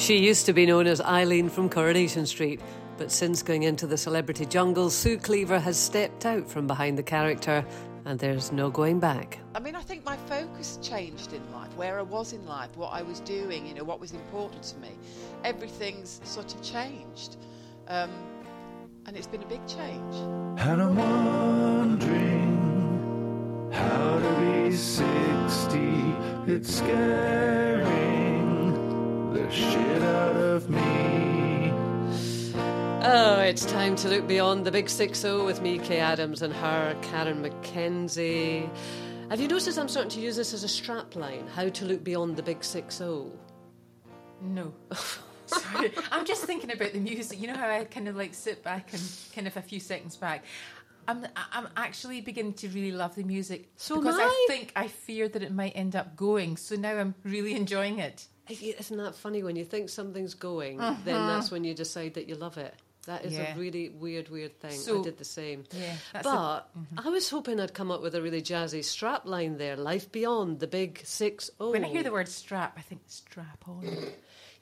She used to be known as Eileen from Coronation Street, but since going into the celebrity jungle, Sue Cleaver has stepped out from behind the character, and there's no going back. I mean, I think my focus changed in life, where I was in life, what I was doing, you know, what was important to me. Everything's sort of changed. Um, and it's been a big change. And I'm wondering how to be 60. It's scaring the shit out of me. Oh, it's time to look beyond the big 6 0 with me, Kaye Adams, and her, Karen McKenzie. Have you noticed I'm starting to use this as a strap line? How to look beyond the big 6 0? No. Sorry. I'm just thinking about the music. You know how I kind of like sit back and kind of a few seconds back. I'm I'm actually beginning to really love the music So because I I. think I fear that it might end up going. So now I'm really enjoying it. Isn't that funny? When you think something's going, then that's when you decide that you love it. That is Uh-huh. Yeah. a really weird, weird thing. I did the same. Yeah, that's a- but I was hoping I'd come up with a really jazzy strap line there. Life beyond the big six oh. When I hear the word strap, I think strap on.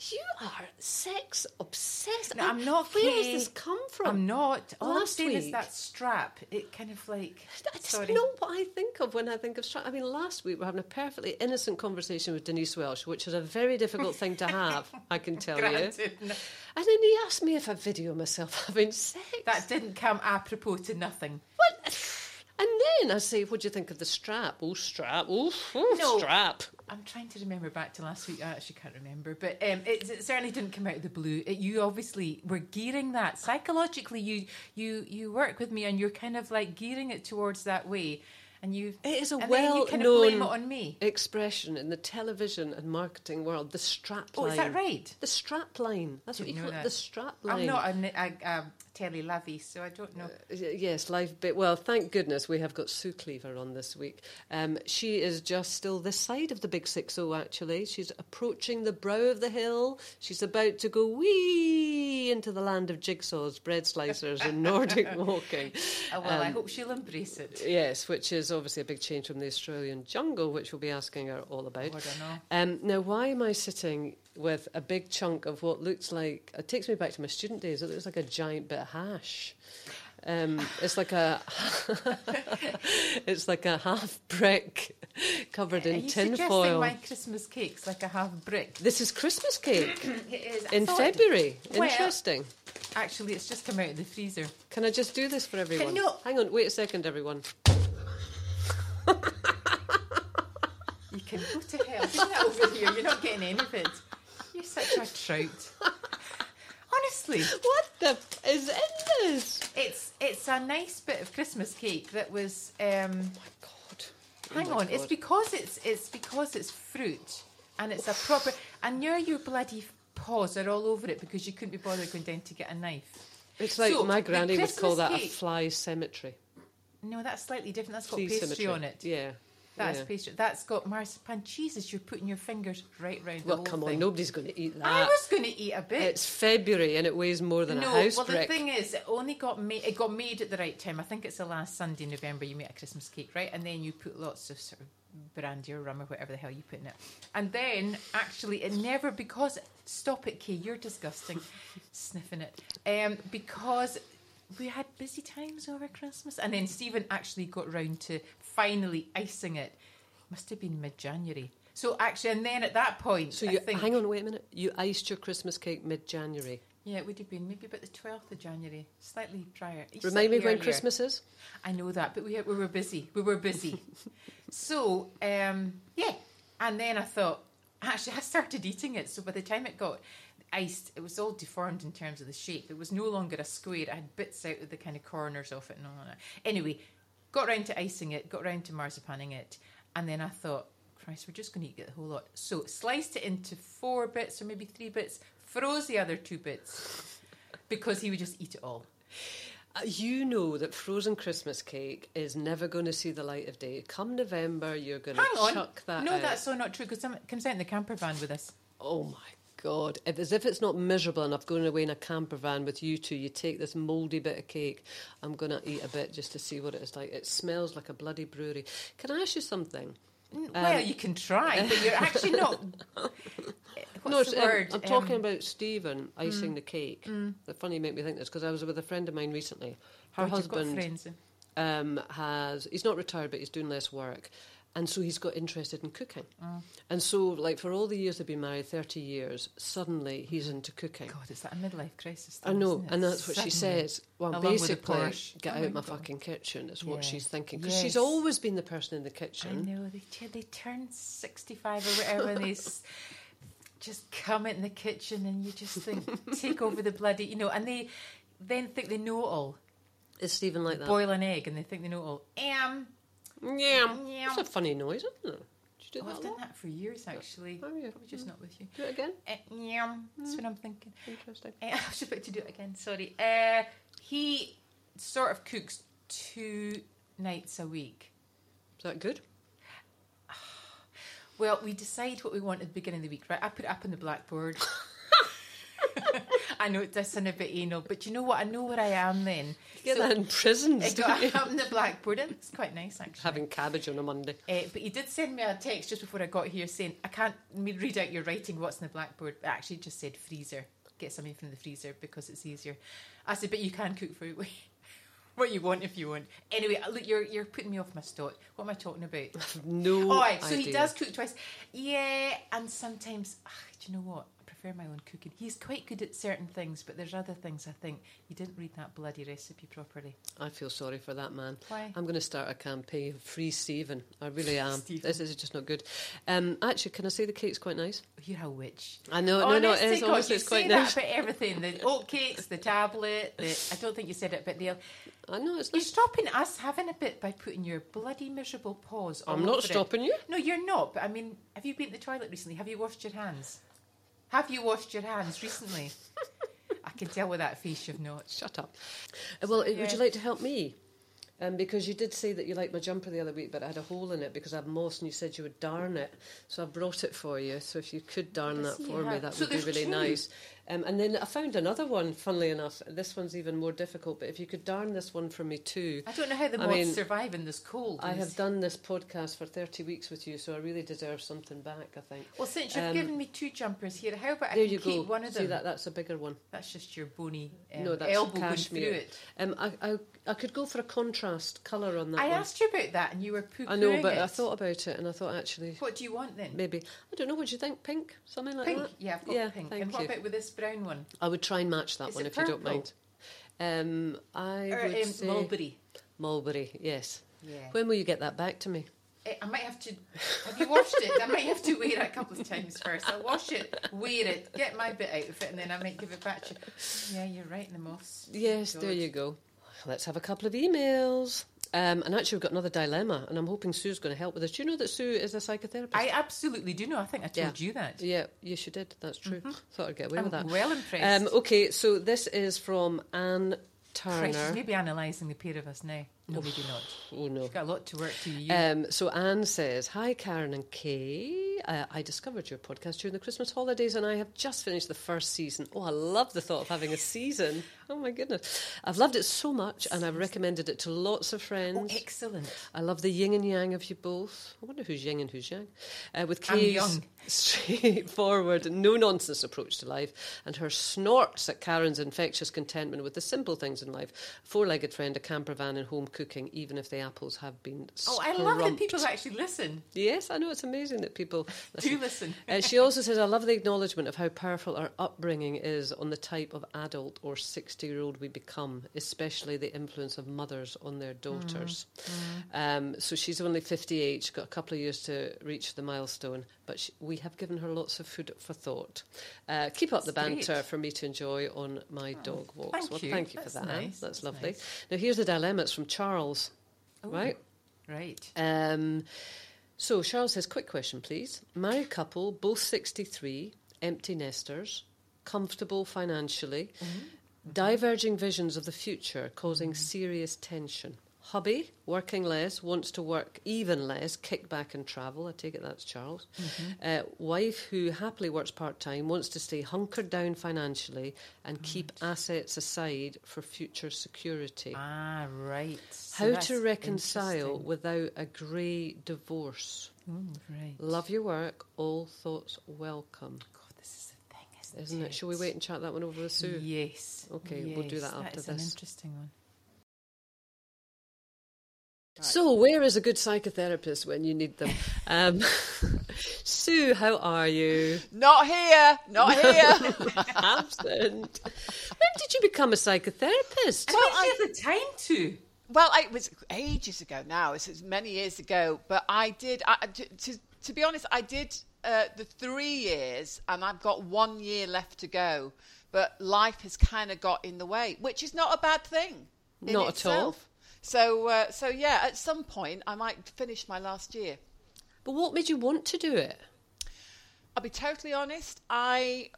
You are sex obsessed. No, I- I'm not. Where has this come from? I'm not. All I'm Last saying is that strap. It kind of like. That's sorry. not what I think of when I think of strap. I mean, last week we were having a perfectly innocent conversation with Denise Welch, which is a very difficult thing to have, I can tell you. Granted, no. And then he asked me if I video myself having sex. That didn't come apropos to nothing. What? And then I say, what do you think of the strap? Oh, strap. Oh, oh, No. strap. I'm trying to remember back to last week. I actually can't remember, but um, it, it certainly didn't come out of the blue. It, you obviously were gearing that psychologically. You you you work with me, and you're kind of like gearing it towards that way, and you. It is a and you kind of well-known blame it on me. expression in the television and marketing world. The strap line Oh, is that right? The strap line. That's what you call it. The strap line. I'm not a, a, a telly lovey, so I don't know. Uh, Yes, live bit. Well, thank goodness we have got Sue Cleaver on this week. Um, she is just still this side of the big six zero. Actually, she's approaching the brow of the hill. She's about to go wee into the land of jigsaws, bread slicers, and Nordic walking. Oh, well, I Um, hope she'll embrace it. Yes, which is obviously a big change from the Australian jungle, which we'll be asking her all about. Oh, I don't know. Um, now, why am I sitting with a big chunk of what looks like? It takes me back to my student days. It looks like a giant bit of hash. Um, it's like a, it's like a half brick covered in you tin suggesting foil. my Christmas cake's like a half brick? This is Christmas cake It is. I in February. Well- Interesting. Actually, it's just come out of the freezer. Can I just do this for everyone? no. Hang on, wait a second, everyone. You can go to hell. That over here. You're not getting any of it. You're such a trout. Honestly, What the f- is in this? it's it's a nice bit of Christmas cake that was. Um, God. hang Oh my on, it's because it's it's because it's fruit and it's a proper. And now your bloody paws are all over it because you couldn't be bothered going down to get a knife. It's like So, my granny would call that a fly cemetery. No, that's slightly different. That's got pastry cemetery. on it. Yeah. That's yeah. pastry. That's got marzipan. Jesus, you're putting your fingers right round the Well, come thing. on, nobody's going to eat that. I was going to eat a bit. It's February and it weighs more than no, a house well, brick. the thing is, it only got made. It got made at the right time. I think it's the last Sunday in November. You make a Christmas cake, right? And then you put lots of sort of brandy or rum or whatever the hell you put in it. And then, actually, it never because stop it, Kaye. You're disgusting, sniffing it. Um, because we had busy times over Christmas, and then Stephen actually got round to finally icing it. Must have been mid-January. So actually, and then at that point, so I you think, hang on, wait a minute. You iced your Christmas cake mid-January. yeah, it would have been maybe about the 12th of January, slightly prior. Remind me slightly when. Christmas is. I know that, but we, we were busy. We were busy. so, um, yeah. And then I thought, actually, I started eating it. So by the time it got iced, it was all deformed in terms of the shape. It was no longer a square. I had bits out of the kind of corners of it and all that. Anyway, got round to icing it, got round to marzipaning it. And then I thought, Christ, we're just going to eat the whole lot. So sliced it into four bits or maybe three bits, froze the other two bits because he would just eat it all. Uh, You know that frozen Christmas cake is never going to see the light of day. Come November, you're going to on. chuck that no, out. that's so not true because it comes out in the camper van with us. Oh my God. If, as if it's not miserable enough going away in a camper van with you two, you take this mouldy bit of cake. I'm going to eat a bit just to see what it is like. It smells like a bloody brewery. Can I ask you something? well, you can try, but you're actually not. What's no, the um, word? I'm talking Um, about Stephen icing the cake. The funny you make me think this because I was with a friend of mine recently. Her husband um, has he's not retired, but he's doing less work, and so he's got interested in cooking. Mm. And so, like for all the years they've been married, thirty years, suddenly he's into cooking. God, is that a midlife crisis? I know, and that's what she says. Well, Along basically, get Oh out my God. fucking kitchen is what Yeah. she's thinking because she's always been the person in the I kitchen. know they t- they turn sixty five or whatever, and they s- just come in the kitchen, and you just think take over the bloody, you know, and they then think they know it all. Is Stephen like that? Boil an egg, and they think they know it all. Um, Yeah, Yeah. it's a funny noise, isn't it? Do you do oh, I've done lot? that for years actually. Oh, yeah. Probably just not with you. Do it again. Uh, yum, that's what I'm thinking. Interesting. Uh, I was about to do it again. Sorry. Uh, he sort of cooks two nights a week. Is that good? Well, we decide what we want at the beginning of the week, right? I put it up on the blackboard. I know it does sound a bit anal, but you know what? I know where I am then. You get So that in prison. I got you? up on the blackboard, and it's quite nice actually. Having cabbage on a Monday. Uh, but he did send me a text just before I got here saying, I can't read out your writing, what's in the blackboard. It actually just said freezer. Get something from the freezer because it's easier. I said, but you can cook for what you want if you want. Anyway, look, you're, you're putting me off my stot. What am I talking about? No. All right, so he does cook twice. Yeah, and sometimes, ah, do you know what? Prefer my own cooking. He's quite good at certain things, but there's other things I think he didn't read that bloody recipe properly. I feel sorry for that man. Why? I'm going to start a campaign free Stephen. I really am. This is just not good. Um, actually, can I say the cake's quite nice? You're a witch. I know, no, no, it is. God, Honestly, it's quite nice. that about everything. The oat cakes, the tablet. The, I don't think you said it, but the I know it's you're stopping us having a bit by putting your bloody miserable paws. all I'm not over it. stopping you. No, you're not. But I mean, have you been to the toilet recently? Have you washed your hands? Have you washed your hands recently? I can tell with that face you've not. Shut up. Uh, well, So, would you like to help me? Um, because you did say that you liked my jumper the other week, but it had a hole in it because I have moss, and you said you would darn it. So I brought it for you. So if you could darn that for me, that So would be really two? nice. Um, and then I found another one. Funnily enough, this one's even more difficult. But if you could darn this one for me too, I don't know how the I moths mean, survive in this cold. I have done this podcast for 30 weeks with you, so I really deserve something back, I think. Well, since you've um, given me two jumpers here, how about I there you keep go. one of them? See that? That's a bigger one. That's just your bony um, No, that's elbow going cashmere. through it. Um, I, I, I could go for a contrast colour on that I one. asked you about that, and you were poo I know, but it. I thought about it, and I thought actually What do you want then? maybe I don't know. What do you think? Pink, something like Pink. that. Yeah, I've got Yeah, pink. and what you. about with this brown one? I would try and match that Is one if you don't mind. Um, I Or would um, say mulberry? mulberry. Yes. Yeah. When will you get that back to me? Eh, I might have to. Have you washed it? I might have to wear it a couple of times first. I'll wash it, wear it, get my bit out of it, and then I might give it back to you. Yeah, you're right. In the moss. Yes, there you go. Let's have a couple of emails. Um, and actually, we've got another dilemma, and I'm hoping Sue's going to help with this. Do you know that Sue is a psychotherapist? I absolutely do know. I think I told Yeah. you that. yeah, yes, you did. That's true. Thought I'd get away I'm with that. well impressed. Um, okay, so this is from Anne Christ, maybe analysing the pair of us now. No, maybe not. Oh no. She's got a lot to work to you. Um, so Anne says, "Hi Karen and Kaye. Uh, I discovered your podcast during the Christmas holidays, and I have just finished the first season. Oh, I love the thought of having a season. Oh my goodness, I've loved it so much, and I've recommended it to lots of oh, friends. excellent. I love the yin and yang of you both. I wonder who's yin and who's yang. Uh, with Kaye's straightforward, no nonsense approach to life, and her snorts at Karen's infectious contentment with the simple things in life four legged friend, a camper van, and home cooking, even if the apples have been Oh, I love that people actually listen. Yes, I know it's amazing that people Do listen. uh, she also says, I love the acknowledgement of how powerful our upbringing is on the type of adult or 60 year old we become, especially the influence of mothers on their daughters. Um, so she's only 58, she's got a couple of years to reach the milestone, but she, we have given her lots of food for thought. Uh, keep up the banter great. for me to enjoy on my dog walks. thank well, you. thank you That's for that. Anne. nice. That's That's lovely. nice. Now, here's the dilemma it's from Charles, Oh, right? Right. Um, so Charles says, quick question, please. Married couple, both 63, empty nesters, comfortable financially, diverging visions of the future causing serious tension. Hubby, working less, wants to work even less, kick back and travel. I take it that's Charles. Uh, wife, who happily works part time, wants to stay hunkered down financially and keep assets aside for future security. Ah, right. So How to reconcile without a grey divorce. Oh, right. Love your work. All thoughts welcome. God, this is isn't it? Shall we wait and chat that one over with Sue? Yes. Okay, we'll do Yes, that after is an this. interesting one. So, where is a good psychotherapist when you need them? Um, Sue, how are you? Not here, not here. Absent. When did you become a psychotherapist? Well, I have the time to. well, it was ages ago now. It was many years ago, but I did. I, to, to, to be honest, I did uh, the three years, and I've got one year left to go. But life has kind of got in the way, which is not a bad thing. in Not at all. So, uh, so yeah, at some point I might finish my last year. But what made you want to do it? I'll be totally honest. I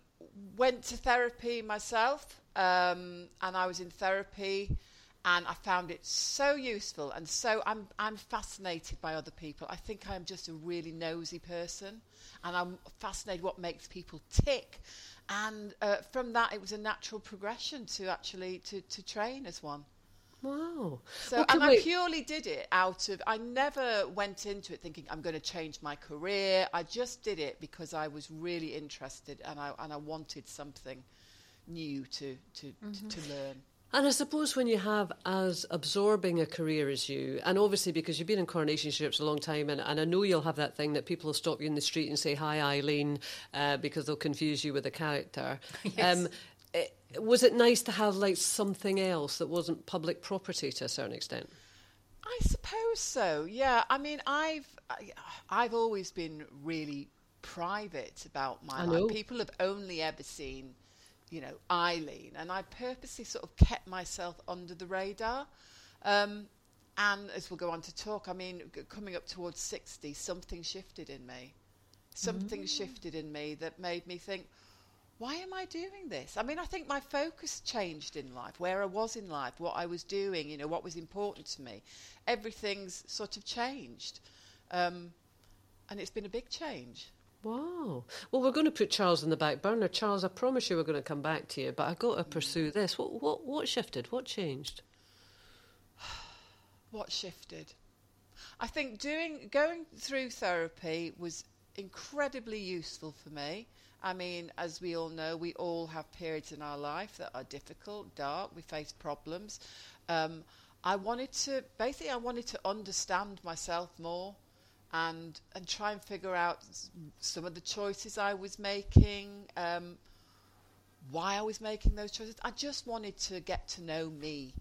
went to therapy myself, um, and I was in therapy, and I found it so useful. And so I'm I'm fascinated by other people. I think I'm just a really nosy person, and I'm fascinated what makes people tick. And uh, from that, it was a natural progression to actually to, to train as one. Wow. So, and I purely did it out of, I never went into it thinking I'm going to change my career. I just did it because I was really interested and I, and I wanted something new to, to, Mm-hmm. to, to learn. And I suppose when you have as absorbing a career as you, and obviously because you've been in coronation ships a long time, and, and I know you'll have that thing that people will stop you in the street and say, Hi, Eileen, uh, because they'll confuse you with a character. Um, eh, was it nice to have like something else that wasn't public property to a certain extent? I suppose so. Yeah. I mean, I've I've always been really private about my life. People have only ever seen, you know, Eileen, and I purposely sort of kept myself under the radar. Um, and as we'll go on to talk, I mean, g- coming up towards sixty, something shifted in me. Something shifted in me that made me think, why am I doing this? I mean, I think my focus changed in life, where I was in life, what I was doing, you know, what was important to me. Everything's sort of changed. Um, and it's been a big change. Wow. Well, we're going to put Charles in the back burner. Charles, I promise you we're going to come back to you, but I've got to pursue this. What, what, what shifted? What changed? What shifted? I think doing going through therapy was incredibly useful for me. I mean, as we all know, we all have periods in our life that are difficult, dark. We face problems. Um, I wanted to basically, I wanted to understand myself more, and and try and figure out some of the choices I was making. Um, why I was making those choices. I just wanted to get to know me.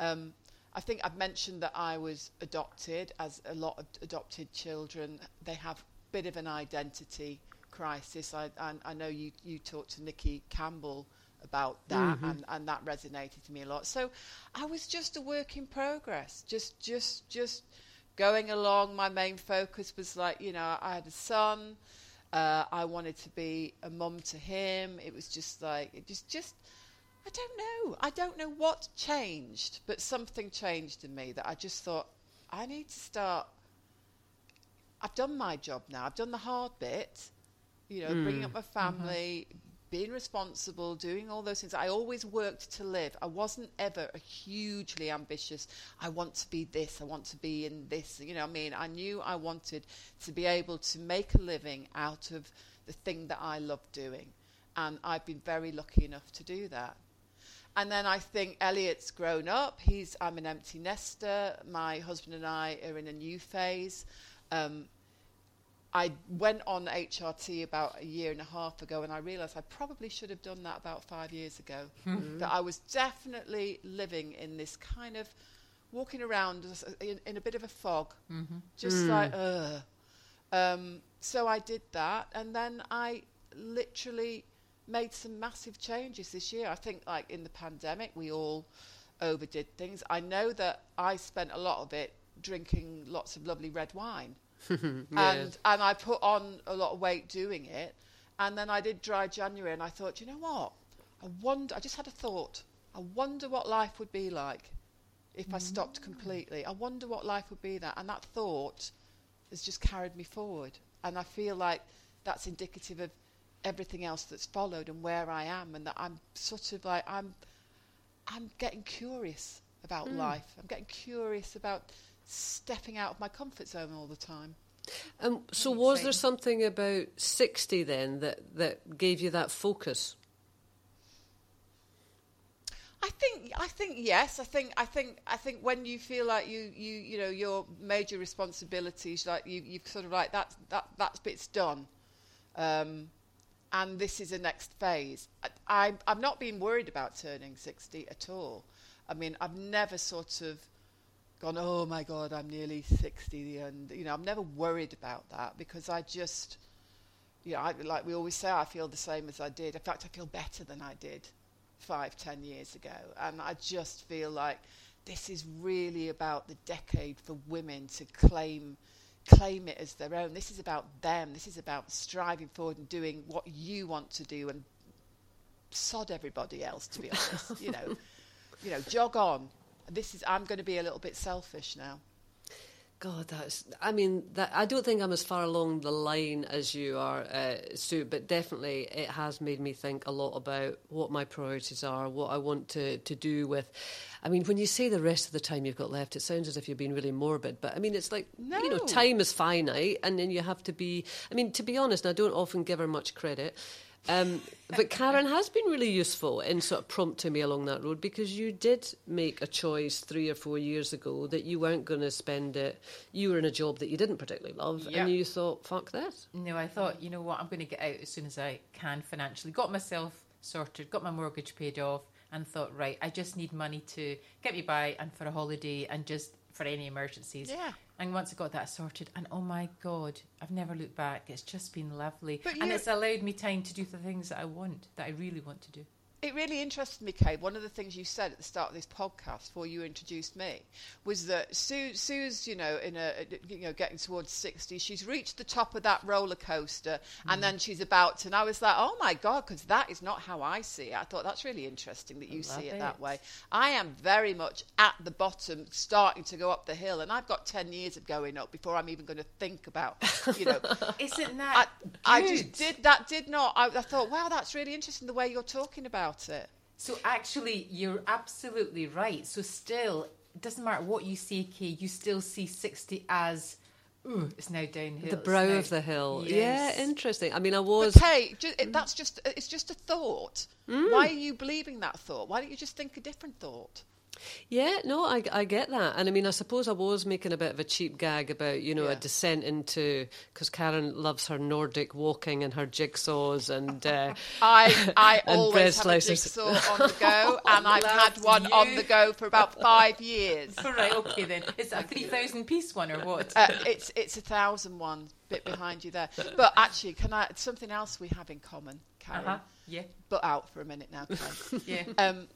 Um, I think I've mentioned that I was adopted, as a lot of adopted children, they have a bit of an identity crisis. I, I, I know you, you talked to Nicky Campbell about that, and, and that resonated to me a lot. So I was just a work in progress, just, just, just going along. My main focus was like, you know, I had a son. Uh, I wanted to be a mum to him. It was just like, it just, just, I don't know. I don't know what changed, but something changed in me that I just thought, I need to start. I've done my job now. I've done the hard bit, you know, bringing up my family, being responsible, doing all those things. I always worked to live. I wasn't ever a hugely ambitious. I want to be this. I want to be in this. You know, what I mean, I knew I wanted to be able to make a living out of the thing that I love doing, and I've been very lucky enough to do that. And then I think Elliot's grown up. He's I'm an empty nester. My husband and I are in a new phase. Um, I went on HRT about a year and a half ago, and I realised I probably should have done that about five years ago. Hmm. Mm-hmm. That I was definitely living in this kind of walking around in, in a bit of a fog, mm-hmm. just hmm. like ugh. Um, so I did that, and then I literally made some massive changes this year. I think, like in the pandemic, we all overdid things. I know that I spent a lot of it drinking lots of lovely red wine, and and I put on a lot of weight doing it. And then I did dry January, and I thought, you know what? I wonder. I just had a thought. I wonder what life would be like if I stopped mm. completely. I wonder what life would be that. And that thought has just carried me forward. And I feel like that's indicative of everything else that's followed and where I am, and that I'm sort of like I'm I'm getting curious about mm. life. I'm getting curious about stepping out of my comfort zone all the time. Um, so, was there something about 60 then that, that gave you that focus? I think I think yes. I think I think I think when you feel like you you you know your major responsibilities like you you've sort of like that that that bit's done, um, and this is the next phase. I, I I've not been worried about turning sixty at all. I mean I've never sort of gone oh my god I'm nearly sixty and you know I'm never worried about that because I just you know I, like we always say I feel the same as I did. In fact I feel better than I did five, ten years ago. And I just feel like this is really about the decade for women to claim claim it as their own. This is about them. This is about striving forward and doing what you want to do and sod everybody else to be honest. you know. You know, jog on. This is I'm going to be a little bit selfish now. God, that's. I mean, that, I don't think I'm as far along the line as you are, uh, Sue, but definitely it has made me think a lot about what my priorities are, what I want to, to do with. I mean, when you say the rest of the time you've got left, it sounds as if you're being really morbid, but I mean, it's like, you know, time is finite, and then you have to be. I mean, to be honest, I don't often give her much credit. Um, but Karen has been really useful in sort of prompting me along that road because you did make a choice three or four years ago that you weren't going to spend it. You were in a job that you didn't particularly love, Yeah. and you thought, "Fuck this." No, I thought, you know what, I'm going to get out as soon as I can financially. Got myself sorted, got my mortgage paid off, and thought, right, I just need money to get me by and for a holiday and just for any emergencies. Yeah. And once I got that sorted, and oh my God, I've never looked back. It's just been lovely. But and you- it's allowed me time to do the things that I want, that I really want to do. It really interested me, Kate. One of the things you said at the start of this podcast, before you introduced me, was that Sue, Sue's, you know, in a, you know, getting towards sixty. She's reached the top of that roller coaster, Mm. and then she's about to. And I was like, oh my god, because that is not how I see it. I thought that's really interesting that you see it, that way. I am very much at the bottom, starting to go up the hill, and I've got ten years of going up before I'm even going to think about, you know. Isn't that I good? just did that. Did not. I, I thought, wow, that's really interesting the way you're talking about it. So actually, you're absolutely right. So still, it doesn't matter what you see, Kaye, you still see 60 as, ooh, it's now downhill. The brow now- of the hill. Yes. Yeah, interesting. I mean, I But was. Kate, ju- it, that's just it's just a thought. Mm. Why are you believing that thought? Why don't you just think a different thought? Yeah, no, I, I get that. And I mean, I suppose I was making a bit of a cheap gag about, you know, a descent into, because Karen loves her Nordic walking and her jigsaws and. Uh, I I And always bread have slices. a jigsaw on the go, and I've had Love one on the go for about five years. All right, okay then. Is that a 3,000 piece one or what? Uh, it's it's a thousand one bit behind you there. But actually, can I something else we have in common, Karen? Uh-huh. Yeah, But out for a minute now, Karen. yeah. um,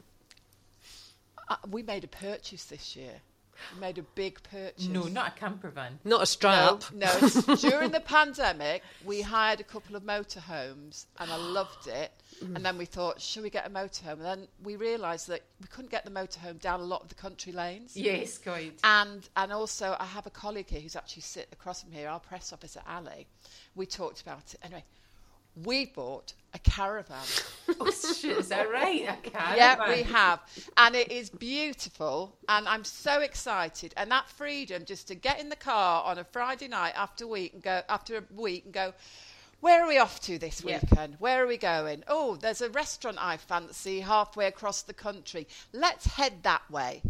uh, we made a purchase this year. We made a big purchase. No, not a camper van. not a strap. No, no. it's- During the pandemic, we hired a couple of motorhomes, and I loved it. And then we thought, should we get a motorhome? And then we realised that we couldn't get the motorhome down a lot of the country lanes. Yes, quite. And and also, I have a colleague here who's actually sit across from here, our press officer, Ali. We talked about it. Anyway, we bought a caravan. Oh, shit, is that right? A caravan? Yeah, we have. And it is beautiful. And I'm so excited. And that freedom just to get in the car on a Friday night after week and go after a week and go, where are we off to this weekend? Where are we going? Oh, there's a restaurant I fancy halfway across the country. Let's head that way.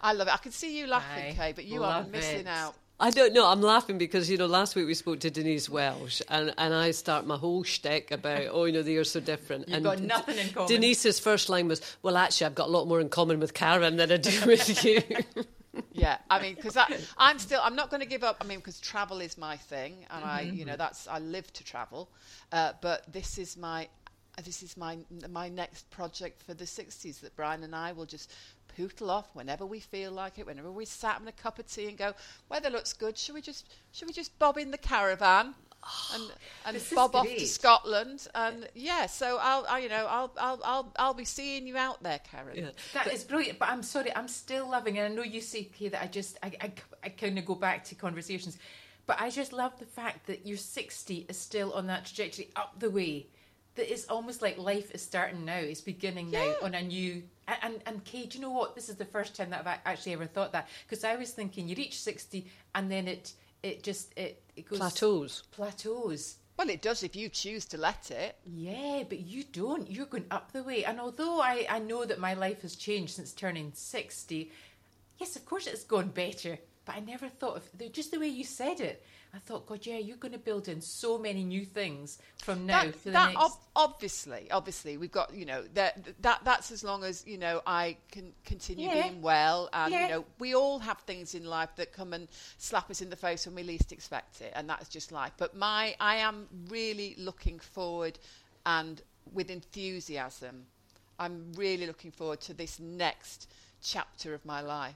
I love it. I can see you laughing, I Kaye, but you are missing it. out. I don't know. I'm laughing because you know last week we spoke to Denise Welch, and, and I start my whole shtick about oh you know they are so different. You've and got nothing in common. Denise's first line was, "Well, actually, I've got a lot more in common with Karen than I do with you." Yeah, I mean, because I'm still, I'm not going to give up. I mean, because travel is my thing, and I, Mm-hmm. you know, that's I live to travel. Uh, but this is my, this is my my next project for the '60s that Brian and I will just pootle off whenever we feel like it, whenever we sat in a cup of tea and go, weather looks good. Should we just, should we just bob in the caravan? And, and This bob off to. Scotland, and yeah. So I'll, I, you know, I'll, I'll, I'll, I'll be seeing you out there, Karen. Yeah. That is brilliant, but I'm sorry, I'm still loving, and I know you say, Kaye, that I just, I, I, I kind of go back to conversations, but I just love the fact that your 60 is still on that trajectory up the way. That it's almost like life is starting now, it's beginning now on a new. And, and, and Kaye, do you know what? This is the first time that I've actually ever thought that. Because I was thinking you reach 60 and then it it just it, it goes Plateaus. plateaus. Well, it does if you choose to let it. Yeah, but you don't. You're going up the way. And although I, I know that my life has changed since turning 60, yes, of course it's gone better. But I never thought of the- just the way you said it. I thought, God, yeah, you're going to build in so many new things from now that, for the that next. ob- obviously, obviously, we've got you know that that that's as long as you know I can continue Yeah. being well, and Yeah. you know we all have things in life that come and slap us in the face when we least expect it, and that's just life. But my, I am really looking forward, and with enthusiasm, I'm really looking forward to this next chapter of my life.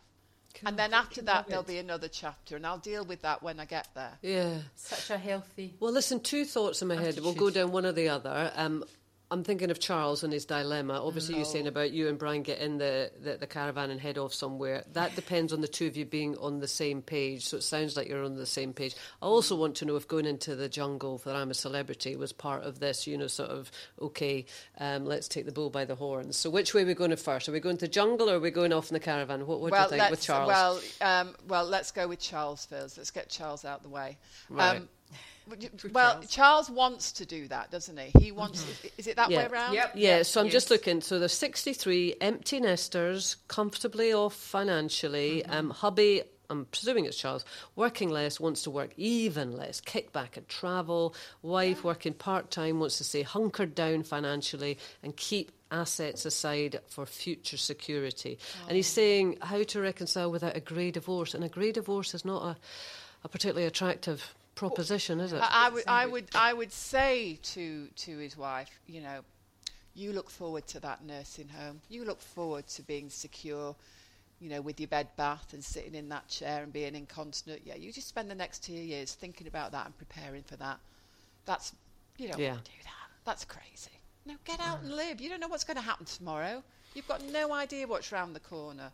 And then after that, there'll be another chapter, and I'll deal with that when I get there. Yeah. Such a healthy. Well, listen, two thoughts in my head. We'll go down one or the other. Um, I'm thinking of Charles and his dilemma. Obviously, you're saying about you and Brian get in the, the, the caravan and head off somewhere. That depends on the two of you being on the same page. So it sounds like you're on the same page. I also want to know if going into the jungle for I'm a Celebrity was part of this, you know, sort of, okay, um, let's take the bull by the horns. So which way are we going to first? Are we going to jungle or are we going off in the caravan? What, what well, do you think with Charles? Well, um, well, let's go with Charles first. Let's get Charles out of the way. Right. Um, would well, Charles. Charles. wants to do that, doesn't he? He wants. Is it that Mm-hmm. Yeah. way around? Yep. Yeah, so I'm just looking. So there's 63 empty nesters, comfortably off financially. Um, hubby, I'm presuming it's Charles, working less, wants to work even less, kick back and travel. Wife working part time, wants to stay hunkered down financially and keep assets aside for future security. And he's saying how to reconcile without a grey divorce. And a grey divorce is not a, a particularly attractive proposition, is it? I, I would. I would. I would say to to his wife, you know, you look forward to that nursing home. You look forward to being secure. You know, with your bed bath and sitting in that chair and being incontinent. Yeah, you just spend the next two years thinking about that and preparing for that. That's you don't Yeah. want to do that. That's crazy. No, get out and live. You don't know what's going to happen tomorrow. You've got no idea what's round the corner.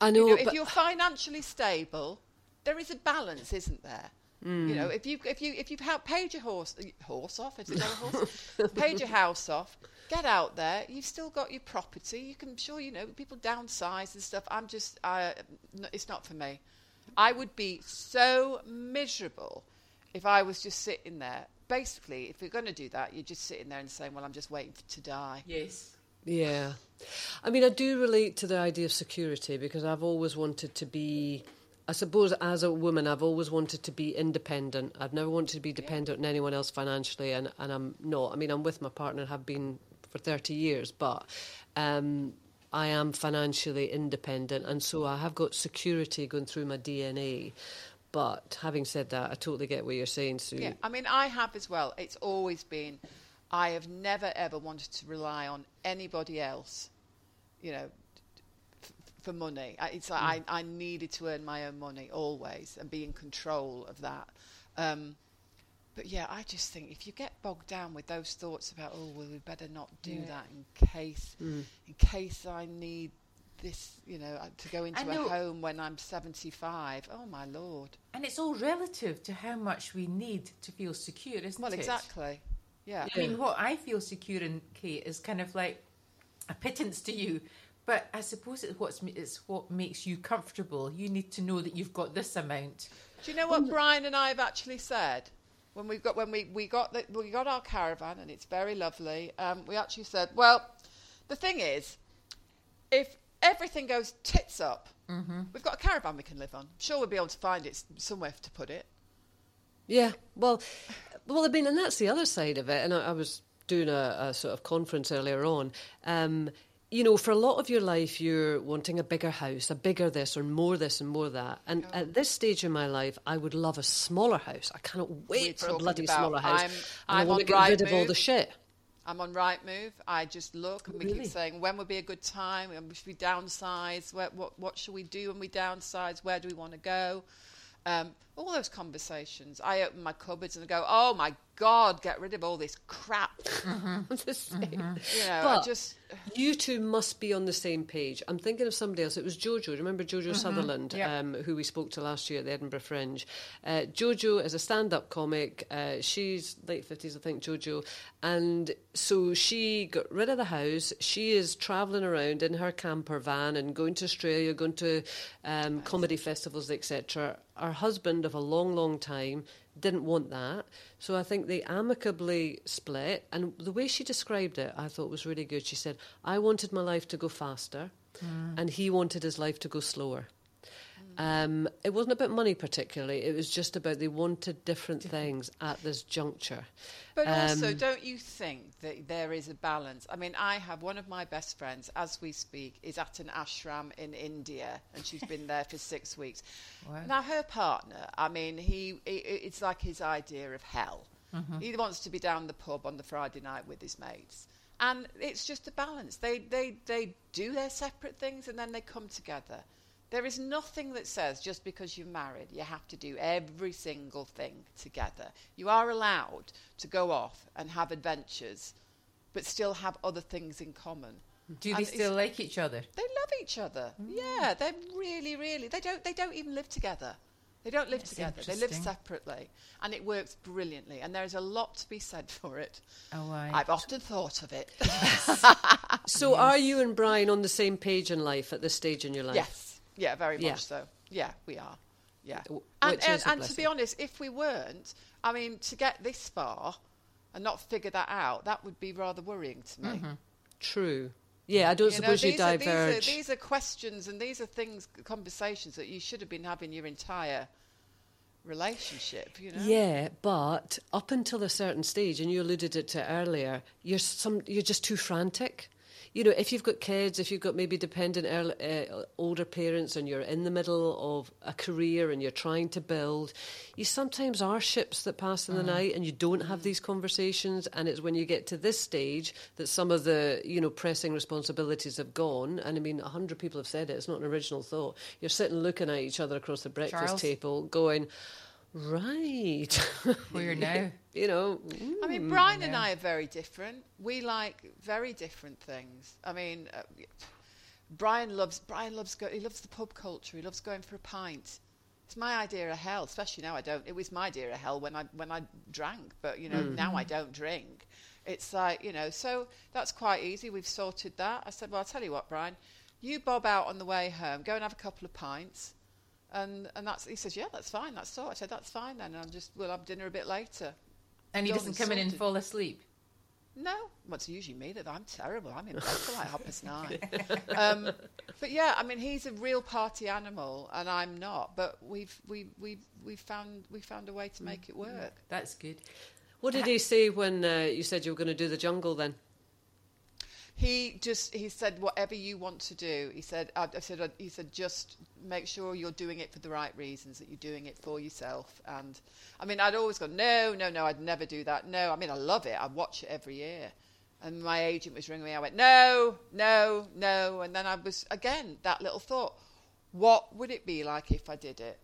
I know, You know, if you're financially stable, there is a balance, isn't there? You Mm. know, if you if you if you've ha- paid your horse horse off, is it not a horse? paid your house off, get out there. You've still got your property. You can sure you know people downsize and stuff. I'm just, I, n- it's not for me. I would be so miserable if I was just sitting there. Basically, if you're going to do that, you're just sitting there and saying, "Well, I'm just waiting f- to die." Yes. Yeah. I mean, I do relate to the idea of security because I've always wanted to be, I suppose, as a woman, I've always wanted to be independent. I've never wanted to be dependent on anyone else financially, and, and I'm not. I mean, I'm with my partner, have been for 30 years, but um, I am financially independent, and so I have got security going through my DNA. But having said that, I totally get what you're saying, Sue. Yeah, I mean, I have as well. It's always been, I have never ever wanted to rely on anybody else, you know, for money. I, it's like I, I needed to earn my own money always and be in control of that. Um, but yeah, I just think if you get bogged down with those thoughts about, oh, well, we better not do Yeah. that in case, in case I need this, you know, uh, to go into a home when I'm 75. Oh my lord. And it's all relative to how much we need to feel secure, isn't Well, it? exactly. Yeah. I mean, what I feel secure in, Kate, is kind of like a pittance to you. But I suppose it's, what's, it's what makes you comfortable. You need to know that you've got this amount. Do you know what Brian and I have actually said when we got when we, we got the, we got our caravan and it's very lovely. Um, we actually said, well, the thing is, if everything goes tits up, we've got a caravan we can live on. Sure, we'll be able to find it somewhere to put it. Yeah, well, well, I mean, and that's the other side of it. And I, I was doing a, a sort of conference earlier on. Um, you know, for a lot of your life, you're wanting a bigger house, a bigger this, or more this and more that. And at this stage in my life, I would love a smaller house. I cannot wait We're for a bloody about- smaller house. I'm- I'm I want to get rid of all the shit. I'm on Rightmove. I just look and we Really? keep saying when would be a good time. When should we downsize? Where, what what should we do when we downsize? Where do we want to go? Um, all those conversations. I open my cupboards and I go, oh my God, get rid of all this crap. The same. You know, But just you two must be on the same page. I'm thinking of somebody else. It was Jojo. Do you remember Jojo Sutherland, Yeah. um, who we spoke to last year at the Edinburgh Fringe? Uh, Jojo is a stand-up comic. Uh, she's late fifties, I think. Jojo, and so she got rid of the house. She is travelling around in her camper van and going to Australia, going to um, comedy festivals, etc. Her husband of a long, long time didn't want that. So I think they amicably split. And the way she described it, I thought was really good. She said, I wanted my life to go faster, hmm. and he wanted his life to go slower. Um, it wasn't about money particularly. It was just about they wanted different things at this juncture. But also, Um, don't you think that there is a balance? I mean, I have one of my best friends, as we speak, is at an ashram in India, and she's been there for six weeks. Wow. Now, her partner, I mean, he i- it's like his idea of hell. He wants to be down the pub on the Friday night with his mates. And it's just a balance. They, they, they do their separate things and then they come together. There is nothing that says just because you're married, you have to do every single thing together. You are allowed to go off and have adventures, but still have other things in common. Do they And it's- still like each other? They love each other. Mm. Yeah, they're really, really. They don't. They don't even live together. They don't live That's together. They live separately, and it works brilliantly. And there is a lot to be said for it. Oh, I. I've often thought of it. So are you and Brian on the same page in life at this stage in your life? yes. Yeah. Very much Yeah. so. Yeah, we are. Yeah. W- And, and, and to be honest, if we weren't, I mean, to get this far and not figure that out, that would be rather worrying to me. Mm-hmm. True. Yeah, I don't You know, you these are- diverge. These are, these are questions and these are things, conversations that you should have been having your entire relationship. You know. Yeah, but up until a certain stage, and you alluded it to earlier, you're some you're just too frantic. You know, if you've got kids, if you've got maybe dependent early, uh, older parents, and you're in the middle of a career and you're trying to build, you sometimes are ships that pass in the night, and you don't have these conversations. And it's when you get to this stage that some of the you know pressing responsibilities have gone. And I mean, a hundred people have said it. It's not an original thought. You're sitting looking at each other across the breakfast Charles? table, going. Right. Where now? you know. I mean, Brian and I are very different. We like very different things. I mean, uh, Brian loves Brian loves go, he loves the pub culture. He loves going for a pint. It's my idea of hell, especially now I don't. It was my idea of hell when I when I drank, but you know now I don't drink. It's like you know, so that's quite easy. We've sorted that. I said, well, I'll tell you what, Brian, you bob out on the way home, go and have a couple of pints. And, and that's he says yeah that's fine that's so I said that's fine then I'll just we'll have dinner a bit later And he Done doesn't and come in and fall asleep. no, well, it's usually me that I'm terrible. I'm in bed till like half past nine. Um, but yeah, I mean, he's a real party animal, and I'm not. But we've we we we found we found a way to make it work. That's good. What did he say when uh, you said you were going to do the jungle then? He just he said whatever you want to do. He said I, I said he said just make sure you're doing it for the right reasons. That you're doing it for yourself. And I mean, I'd always go no, no, no. I'd never do that. No, I mean, I love it. I watch it every year. And my agent was ringing me. I went no, no, no. And then I was again that little thought. What would it be like if I did it?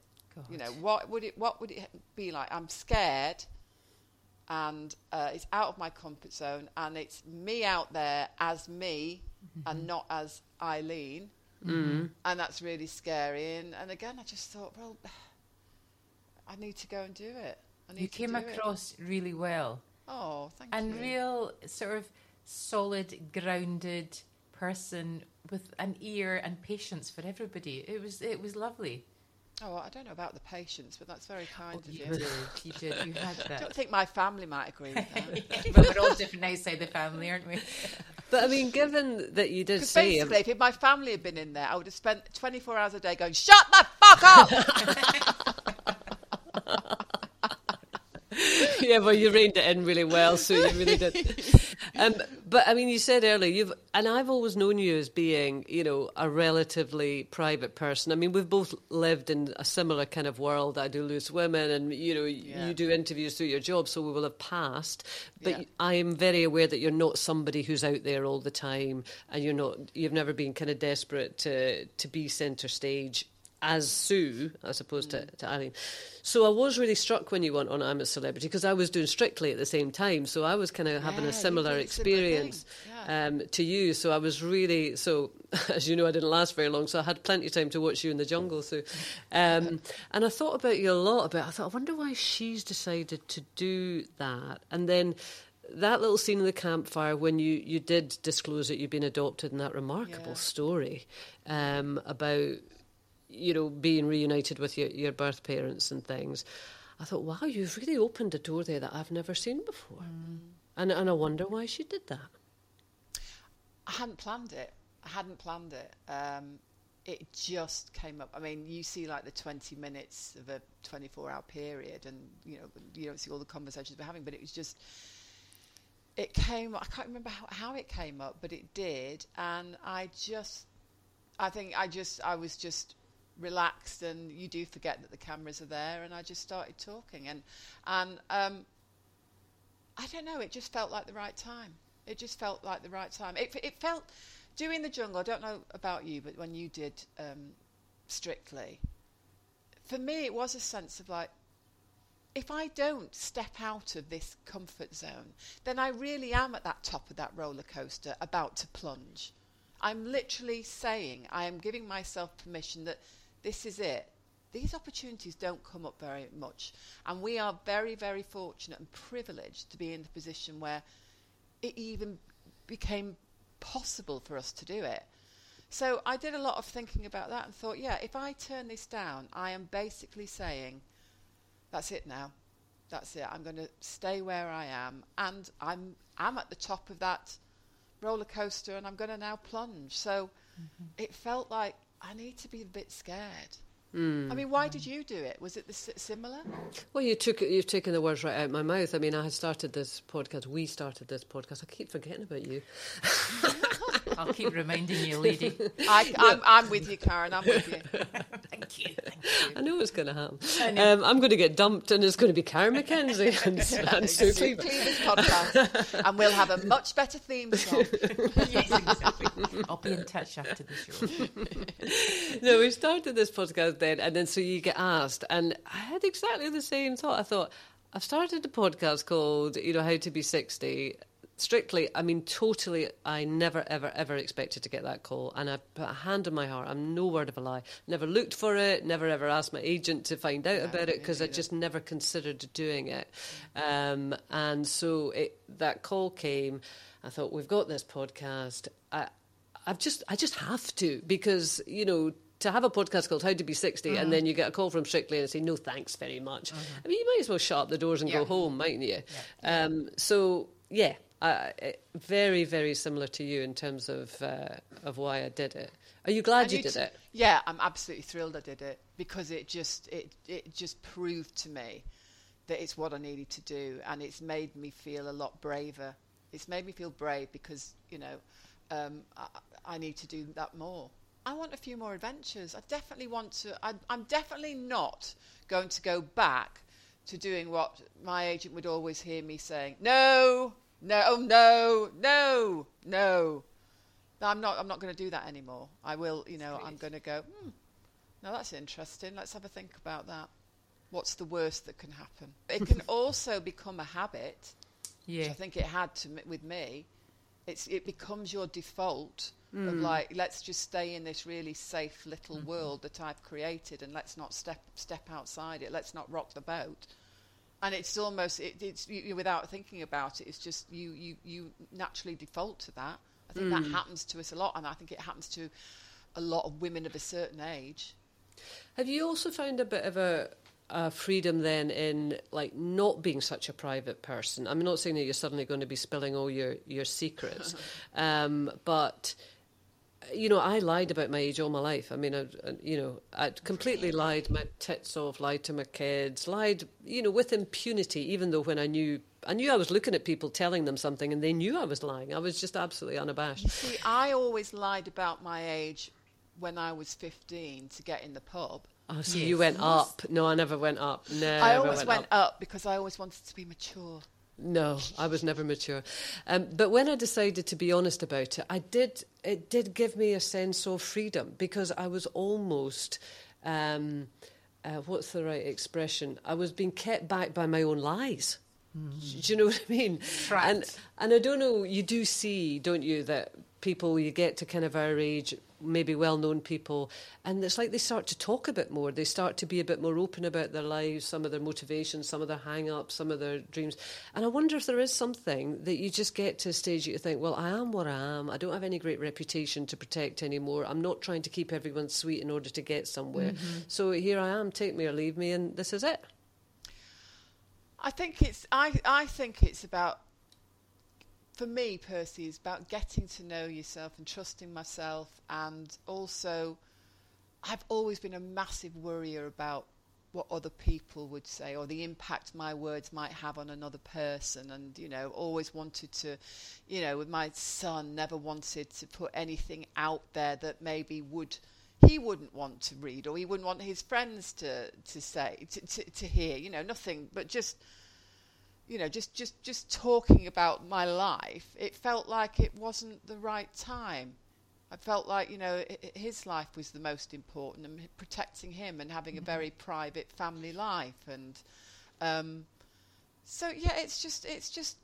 You know, what would it what would it be like? I'm scared and uh, it's out of my comfort zone, and it's me out there as me and not as Eileen, and that's really scary. And, and again, I just thought, well, I need to go and do it. You came do it. across really well. Oh, thank and you. real sort of solid, grounded person with an ear and patience for everybody. It was it was lovely. Oh, I don't know about the patients, but that's very kind of You you. did, you did, you had I don't think my family might agree with that. but we're all different outside the family, aren't we? But I mean, given that you did Because say, um, basically, if my family had been in there, I would have spent 24 hours a day going, shut the fuck up! yeah, well, you reined it in really well, so you really did. Um, but I mean, you said earlier you've, and I've always known you as being, you know, a relatively private person. I mean, we've both lived in a similar kind of world. I do loose women, and you know, Yeah. you do interviews through your job, so we will have passed. But Yeah. I am very aware that you're not somebody who's out there all the time, and you're not. You've never been kind of desperate to to be centre stage as Sue as opposed to, to Eileen. So I was really struck when you went on I'm a Celebrity because I was doing Strictly at the same time. So I was kind of having Yeah, a similar experience Yeah. um, to you. So I was really so as you know I didn't last very long. So I had plenty of time to watch you in the jungle. So um, and I thought about you a lot. About I thought I wonder why she's decided to do that. And then that little scene in the campfire when you, you did disclose that you'd been adopted and that remarkable Yeah. story um, about you know being reunited with your, your birth parents and things. I thought, wow, you've really opened a door there that I've never seen before. And, and I wonder why she did that. I hadn't planned it. I hadn't planned it. Um, it just came up. I mean, you see like the 20 minutes of a 24 hour period and, you know, you don't see all the conversations we're having, but it was just, it came, I can't remember how, how it came up, but it did. And I just, I think I just, I was just relaxed and you do forget that the cameras are there and I just started talking and, and, um, I don't know. It just felt like the right time. It just felt like the right time. It, it felt doing the jungle. I don't know about you, but when you did um, Strictly, for me it was a sense of like, if I don't step out of this comfort zone, then I really am at that top of that roller coaster, about to plunge. I'm literally saying I am giving myself permission that this is it. These opportunities don't come up very much. And we are very, very fortunate and privileged to be in the position where it even became possible for us to do it. So I did a lot of thinking about that and thought, yeah, if I turn this down, I am basically saying, that's it now. That's it. I'm going to stay where I am. And I'm, I'm at the top of that roller coaster and I'm going to now plunge. So mm-hmm. it felt like I need to be a bit scared. Hmm. I mean, why did you do it? Was it the similar? Well, you took you've taken the words right out of my mouth. I mean, I had started this podcast. We started this podcast. I keep forgetting about you. I'll keep reminding you, lady. I, I'm, I'm with you, Karen. I'm with you. Thank you. Thank you. I know it's going to happen. Um, I'm going to get dumped, and it's going to be Karen McKenzie and, and Sue Cleaver. Podcast, and we'll have a much better theme song. yes, exactly. I'll be in touch after the show. no, we started this podcast then, and then so you get asked, and I had exactly the same thought. I thought I've started a podcast called, you know, How to Be Sixty. Strictly, I mean, totally. I never, ever, ever expected to get that call, and I put a hand on my heart. I'm no word of a lie. Never looked for it. Never ever asked my agent to find out about it because I just never considered doing it. Um, and so it, that call came. I thought we've got this podcast. I, I've just, I just have to because you know to have a podcast called How to Be 60 and then you get a call from Strictly and say no thanks very much. I mean, you might as well shut up the doors and go home, mightn't you? Um, so yeah, I, I- very very similar to you in terms of uh, of why I did it. Are you glad And you did it? Yeah, I'm absolutely thrilled I did it because it just it it just proved to me that it's what I needed to do, and it's made me feel a lot braver. It's made me feel brave because you know um, I, I need to do that more. I want a few more adventures. I definitely want to. I, I'm definitely not going to go back to doing what my agent would always hear me saying: "No, no, oh, no, no, no." No, I'm not. I'm not going to do that anymore. I will. You know, I'm going to go. Hmm, no, that's interesting. Let's have a think about that. What's the worst that can happen? It can also become a habit, which Yeah. I think it had to with me. It's it becomes your default of like let's just stay in this really safe little world that I've created, and let's not step step outside it. Let's not rock the boat. And it's almost it, it's you, without thinking about it. It's just you you you naturally default to that. I think that happens to us a lot, and I think it happens to a lot of women of a certain age. Have you also found a bit of a, a freedom then in like not being such a private person? I'm not saying that you're suddenly going to be spilling all your your secrets, um, but you know, I lied about my age all my life. I mean, I, I- you know, I'd completely lied my tits off, lied to my kids, lied, you know, with impunity. Even though when I knew, I knew I was looking at people, telling them something, and they knew I was lying. I was just absolutely unabashed. See, I always lied about my age when I was 15 to get in the pub. Oh, so Yes. you went up? No, I never went up. No, I always went went up. up. because I always wanted to be mature. No, I was never mature. Um, but when I decided to be honest about it, I did. It did give me a sense of freedom because I was almost um, uh, what's the right expression? I was being kept back by my own lies. Do you know what I mean? Trapped. And and I don't know. You do see, don't you, that people you get to kind of our age, maybe well-known people, and it's like they start to talk a bit more. They start to be a bit more open about their lives, some of their motivations, some of their hang-ups, some of their dreams. And I wonder if there is something that you just get to a stage that you think, well, I am what I am. I don't have any great reputation to protect anymore. I'm not trying to keep everyone sweet in order to get somewhere. Mm-hmm. So here I am. Take me or leave me, and this is it. I think it's I I think it's about for me Percy is about getting to know yourself and trusting myself and also I've always been a massive worrier about what other people would say or the impact my words might have on another person and you know always wanted to you know with my son never wanted to put anything out there that maybe would he wouldn't want to read or he wouldn't want his friends to to say to, to, to hear you know nothing but just you know just just just talking about my life it felt like it wasn't the right time I felt like you know i- i- his life was the most important and protecting him and having a very private family life and um, so yeah it's just it's just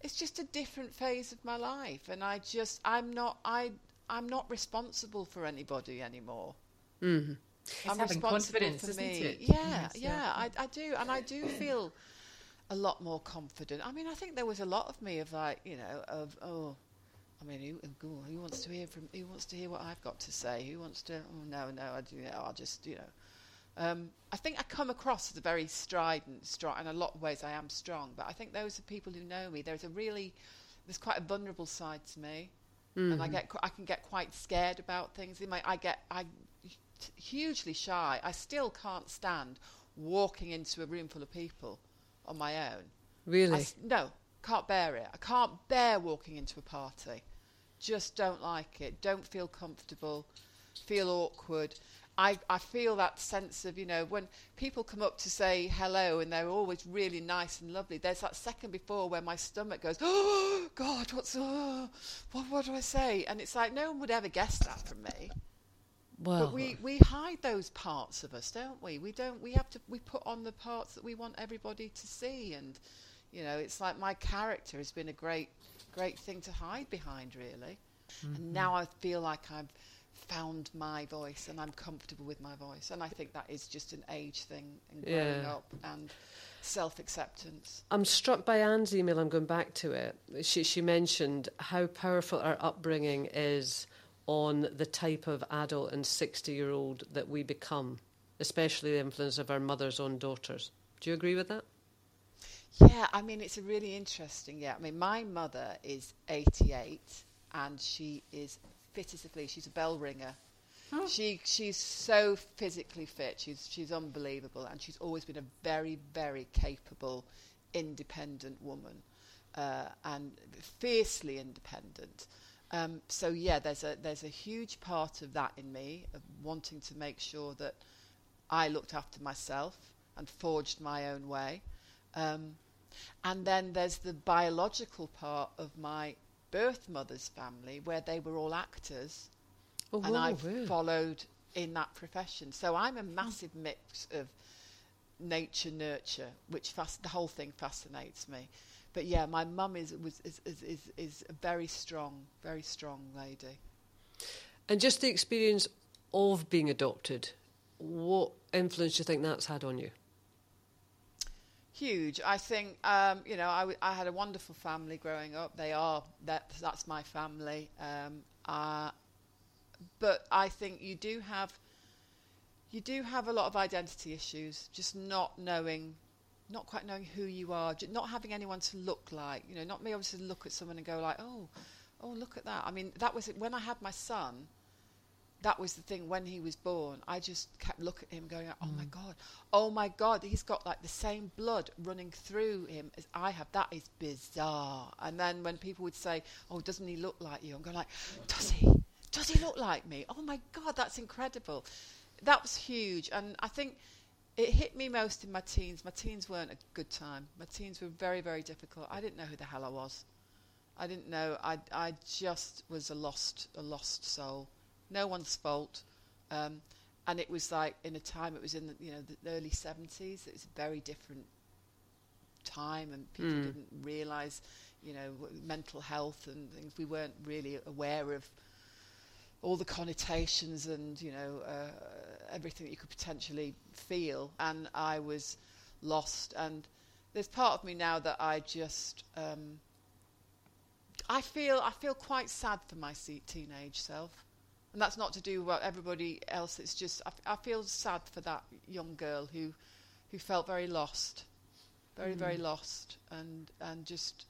it's just a different phase of my life and I just I'm not I I'm not responsible for anybody anymore. Mm-hmm. It's I'm having responsible confidence, for isn't me. it? Yeah, Yes, yeah, yeah. I, I do, and I do feel a lot more confident. I mean, I think there was a lot of me of like, you know, of oh, I mean, who, who, wants to hear from? Who wants to hear what I've got to say? Who wants to? Oh no, no, I do. I'll just, you know. Um, I think I come across as a very strident, strong. and a lot of ways, I am strong. But I think those are people who know me. There's a really, there's quite a vulnerable side to me, and I get, I can get quite scared about things. In my, I get, I hugely shy. I still can't stand walking into a room full of people on my own. Really? s- no, can't bear it. I can't bear walking into a party. Just don't like it. Don't feel comfortable. Feel awkward. I, I feel that sense of, you know, when people come up to say hello and they're always really nice and lovely, there's that second before where my stomach goes, oh, God, what's, oh, what, what do I say? And it's like, no one would ever guess that from me. Well, But we, we hide those parts of us, don't we? We don't. We have to. We put on the parts that we want everybody to see, and you know, it's like my character has been a great, great thing to hide behind, really. And mm-hmm. now I feel like I've found my voice and I'm comfortable with my voice, and I think that is just an age thing and growing Yeah. up and self-acceptance. I'm struck by Anne's email. I'm going back to it. She, she mentioned how powerful our upbringing is on the type of adult and 60 year old that we become, especially the influence of our mothers on daughters. Do you agree with that? Yeah, I mean, it's a really interesting. Yeah, I mean, my mother is 88 and she is fit as a flea. She's a bell ringer. She she's so physically fit. She's she's unbelievable, and she's always been a very very capable, independent woman, uh, and fiercely independent. Um, so yeah, there's a there's a huge part of that in me of wanting to make sure that I looked after myself and forged my own way. Um, and then there's the biological part of my birth mother's family where they were all actors Oh, and I've followed in that profession. So I'm a massive mix of nature nurture, which fas- the whole thing fascinates me. But yeah, my mum is was is, is is is a very strong, very strong lady. And just the experience of being adopted, what influence do you think that's had on you? Huge. I think um, you know I, w- I had a wonderful family growing up. They are that that's my family. Um, uh, but I think you do have you do have a lot of identity issues. Just not knowing, not quite knowing who you are. Not having anyone to look like. You know, not being able to look at someone and go like, oh, oh, look at that. I mean, that was it. when I had my son that was the thing when he was born i just kept looking at him going oh my mm. god oh my god he's got like the same blood running through him as i have that is bizarre and then when people would say oh doesn't he look like you i'm going like does he does he look like me oh my god that's incredible that was huge and i think it hit me most in my teens my teens weren't a good time my teens were very very difficult i didn't know who the hell i was i didn't know i, I just was a lost a lost soul no one's fault. Um, and it was like in a time it was in the, you know the early 70s. It was a very different time, and people Mm. didn't realise you know w- mental health and things. We weren't really aware of all the connotations and you know uh, everything that you could potentially feel. And I was lost. And there's part of me now that I just um, I feel I feel quite sad for my teenage self. And that's not to do with everybody else. It's just I, f- I feel sad for that young girl who who felt very lost, very very lost, and and just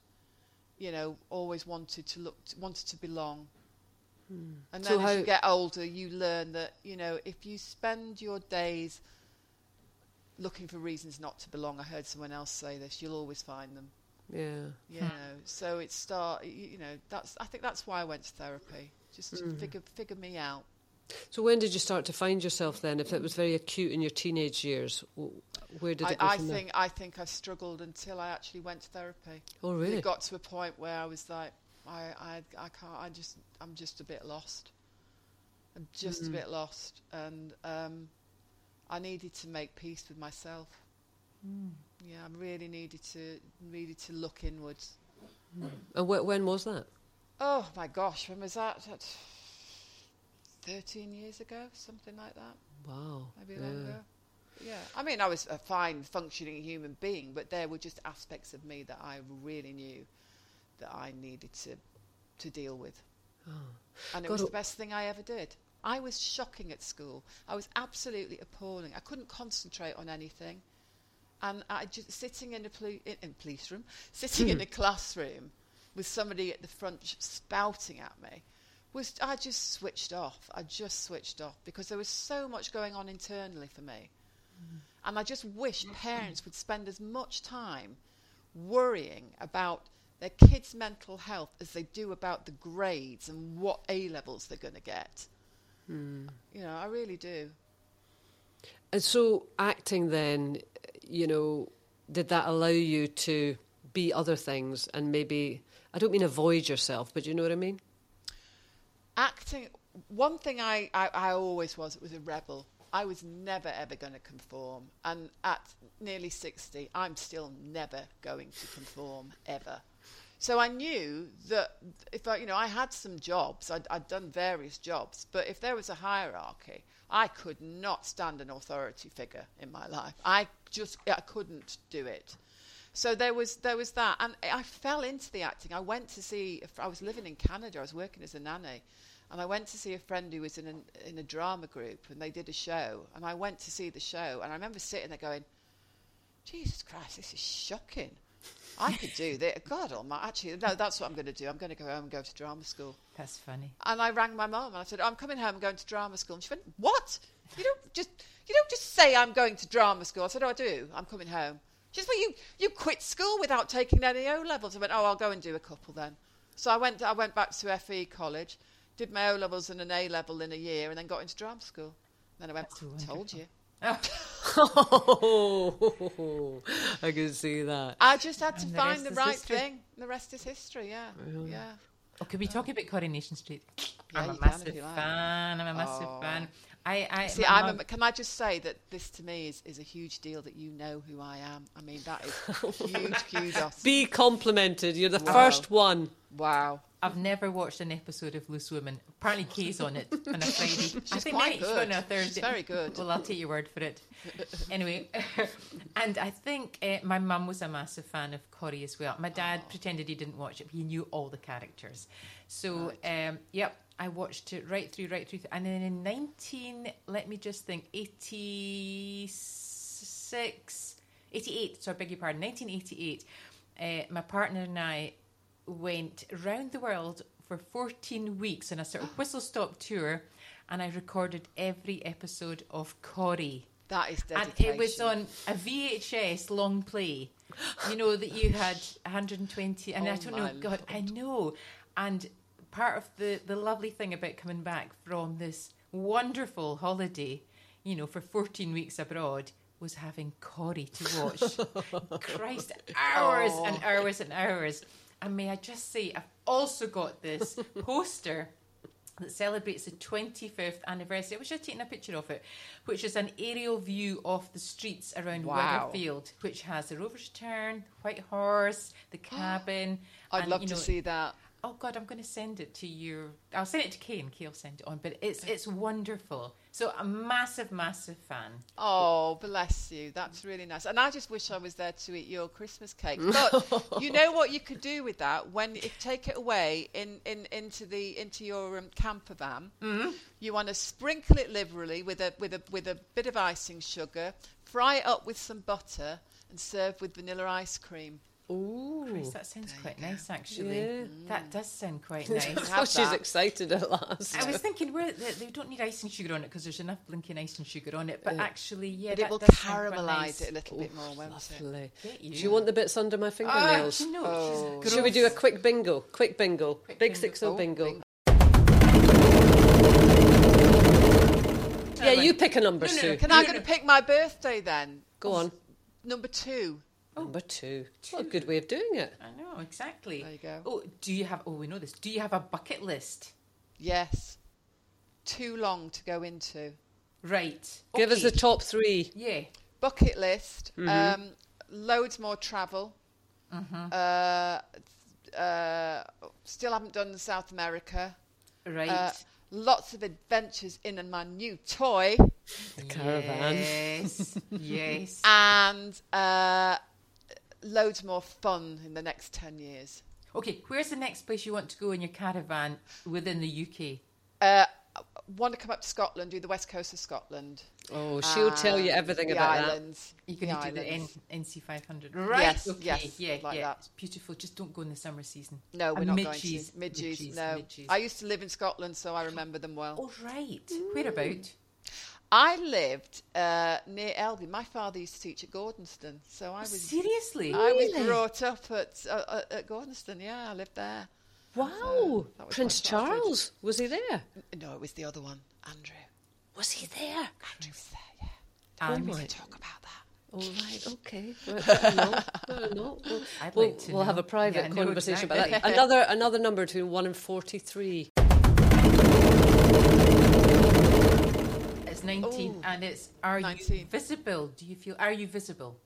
you know always wanted to look wanted to belong. Hmm. And So then as you get older, you learn that you know if you spend your days looking for reasons not to belong. I heard someone else say this. You'll always find them. Yeah. You know, so it start. You, know, that's. I think that's why I went to therapy, just to hmm. figure figure me out. So when did you start to find yourself then? If it was very acute in your teenage years, where did I, it go I from there? think I think I struggled until I actually went to therapy. Oh, really? It got to a point where I was like, I, I, I can't. I just, I'm just a bit lost. I'm just Mm. a bit lost, and um, I needed to make peace with myself. Mm. Yeah, I really needed to, needed to look inwards. And wh- when was that? Oh my gosh, when was that? That- Thirteen years ago, something like that. Wow. maybe yeah. longer. Yeah, I mean, I was a fine functioning human being, but there were just aspects of me that I really knew that I needed to to deal with, Oh. and it God, was the best thing I ever did. I was shocking at school. I was absolutely appalling. I couldn't concentrate on anything, and I just sitting in a poli- in, in police room, sitting in a hmm. classroom with somebody at the front spouting at me was I just switched off. I just switched off because there was so much going on internally for me. Hmm. And I just wish hmm. parents would spend as much time worrying about their kids' mental health as they do about the grades and what A levels they're going to get. Hmm. You know, I really do. And so acting then, you know, did that allow you to be other things and maybe I don't mean avoid yourself, but you know what I mean? acting one thing I, I, I always was was a rebel i was never ever going to conform and at nearly 60 i'm still never going to conform ever so i knew that if i you know i had some jobs I'd, I'd done various jobs but if there was a hierarchy i could not stand an authority figure in my life i just i couldn't do it so there was there was that, and I fell into the acting. I went to see. I was living in Canada. I was working as a nanny, and I went to see a friend who was in a, in a drama group, and they did a show. And I went to see the show, and I remember sitting there going, "Jesus Christ, this is shocking. I could do that. God Almighty. Actually, no, that's what I'm going to do. I'm going to go home and go to drama school." That's funny. And I rang my mum and I said, oh, "I'm coming home. I'm going to drama school." And she went, "What? You don't just you don't just say I'm going to drama school." I said, "Oh, I do. I'm coming home." She said, "Well, you you quit school without taking any O levels." I went, "Oh, I'll go and do a couple then." So I went I went back to FE college, did my O levels and an A level in a year, and then got into drama school. And Then I went, "Told you." Oh, I can see that. I just had to And find rest the right history. thing. The rest is history. Yeah, yeah. Oh, could we talk about Coronation Street? Yeah, I'm a you can if massive like. fan. I'm a massive Oh. fan. I, I See, I'm mum- a, can I just say that this to me is, is a huge deal that you know who I am. I mean, that is huge kudos. Be complimented. You're the Wow. first one. Wow. I've never watched an episode of Loose Women. Apparently, Kaye's on it on a Friday. I She's think quite she's on good. a Thursday. She's very good. Well, I'll take your word for it. anyway, and I think uh, my mum was a massive fan of Corrie as well. My dad pretended he didn't watch it, but he knew all the characters. So, um, yep, I watched it right through, right through. And then in 19, let me just think, 86, 88, sorry, beg your pardon, 1988, uh, my partner and I went round the world for 14 weeks on a sort of whistle stop tour, and I recorded every episode of Corrie. That is And it was on a VHS long play. You know that you had 120, and I Oh, don't know. God, I know. And part of the the lovely thing about coming back from this wonderful holiday, you know, for 14 weeks abroad, was having Corrie to watch. Christ, hours Oh. and hours and hours. And may I just say, I've also got this poster that celebrates the 25th anniversary. I was just taking a picture of it, which is an aerial view of the streets around Wow. Weatherfield, which has the Rovers Return, White Horse, the Kabin. I'd and, love you to see that. Oh God, I'm going to send it to you. I'll send it to Kaye, and Kaye will send it on. But it's it's wonderful. So a massive, massive fan. Oh, bless you. That's really nice. And I just wish I was there to eat your Christmas cake. But you know what you could do with that when you take it away in, in into the into your um, camper van. Mm-hmm. You want to sprinkle it liberally with a with a with a bit of icing sugar, fry it up with some butter, and serve with vanilla ice cream. Ooh. Christ, that sounds quite nice, actually. Yeah. That does sound quite nice. Oh, Have she's excited at last. I was thinking where they, they don't need icing sugar on it because there's enough blinking icing sugar on it. But Yeah. actually, yeah, But that it will does sound quite caramelise nice. it a little bit more, won't it? Lovely. Get Do you. you want the bits under my Ah, fingernails? do you know, Oh. Should we do a quick bingo? Quick bingo. Quick Big bingo. six oh Oh, bingo. bingo. Yeah, you pick a number, No, no, Sue. no. Can I going to pick my birthday then? Go on. Number two. Number two. What a good way of doing it. I know exactly. There you go. Oh, do you have? Oh, we know this. Do you have a bucket list? Yes. Too long to go into. Right. Give us the top three. Yeah. Bucket list. Mm-hmm. Um, loads more travel. Mm-hmm. Uh, uh, still haven't done South America. Right. Uh, lots of adventures in and my new toy. The caravan. Yes. yes. And uh, loads more fun in the next 10 years. Okay. Where's the next place you want to go in your caravan within the UK? Uh, want to come up to Scotland, do the west coast of Scotland. Oh, she'll tell you and everything the about islands. You're going to the do the N- NC 500. Right. Yes, okay. yes, Yeah. like yeah. that. It's beautiful. Just don't go in the summer season. No, we're And not midges, going to. Midges, midges, no. midges. I used to live in Scotland, so I remember them well. Oh, right. Whereabout? I lived uh, near Elgin. My father used to teach at Gordonstoun, so I was Seriously? I was brought up at uh, uh, at Gordonstoun. Yeah, I lived there. Wow. that was Prince my childhood. Charles. Was he there? No, it was the other one, Andrew. Was he there? Andrew was there. Yeah, And we my- can talk about that. All right, okay. Right, better not, better. We'll, I'd we'll, like to we'll have a private Yeah, I know conversation about that. Another another number between one and forty-three. It's 19 Ooh, and it's are you visible? Do you feel are you visible?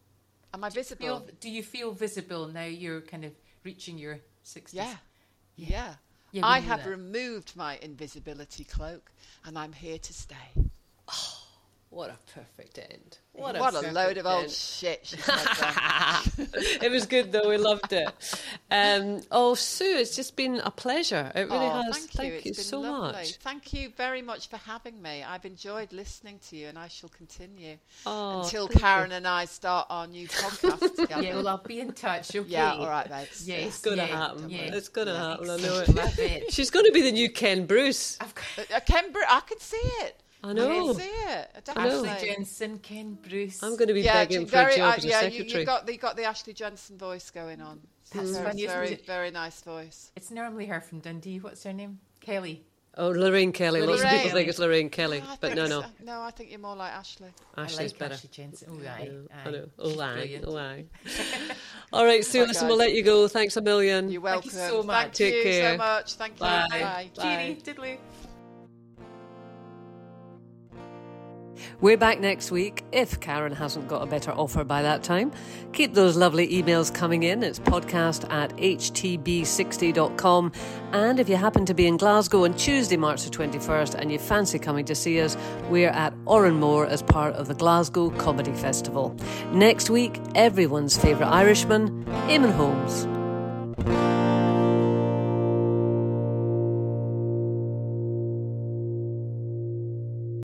Am I visible? Feel, do you feel visible now you're kind of reaching your 60s? yeah. Yeah. Yeah, we I have that. removed my invisibility cloak, and I'm here to stay. What a perfect end. What a, What a perfect load of old end. shit she said then. it was good though. We loved it. Um, oh, Sue, it's just been a pleasure. It really oh, has. thank you. It's so lovely. much. Thank you very much for having me. I've enjoyed listening to you, and I shall continue Oh, until thank you. Karen and I start our new podcast together. Yeah, well, I'll be in touch. Okay. Yeah, all right, babes. Yes, It's gonna yeah, happen. yeah. It's gonna Yeah. happen. I know it. Love it. She's going to be the new Ken Bruce. I've got Uh, Ken Bru- I can see it. I I know. can see it. know. Definitely. Ashley Jensen, Ken Bruce. I'm going to be Yeah, begging j- for a job uh, as a yeah, you, secretary. you got the, you got the Ashley Jensen voice going on. That's very, funny, very, very nice voice. It's normally her from Dundee. What's her name? Kelly. oh, Lorraine Kelly. Lots of people think it's Lorraine Kelly, Oh, but no, no. uh, No, I think you're more like Ashley. Ashley's like better. Ashley Jensen. Oh, I aye, I know. Oh, aye. Oh, aye. All right, Sue, listen, we'll let you go. Thanks a million. You're welcome. Thank you so much. Thank Take you care. so much. Thank you. Bye. Bye. Bye. Cheery, diddly. We're back next week, if Karen hasn't got a better offer by that time. Keep those lovely emails coming in. It's podcast at htb60.com. And if you happen to be in Glasgow on Tuesday, March the 21st, and you fancy coming to see us, we're at Òran Mór as part of the Glasgow Comedy Festival. Next week, everyone's favourite Irishman, Eamonn Holmes.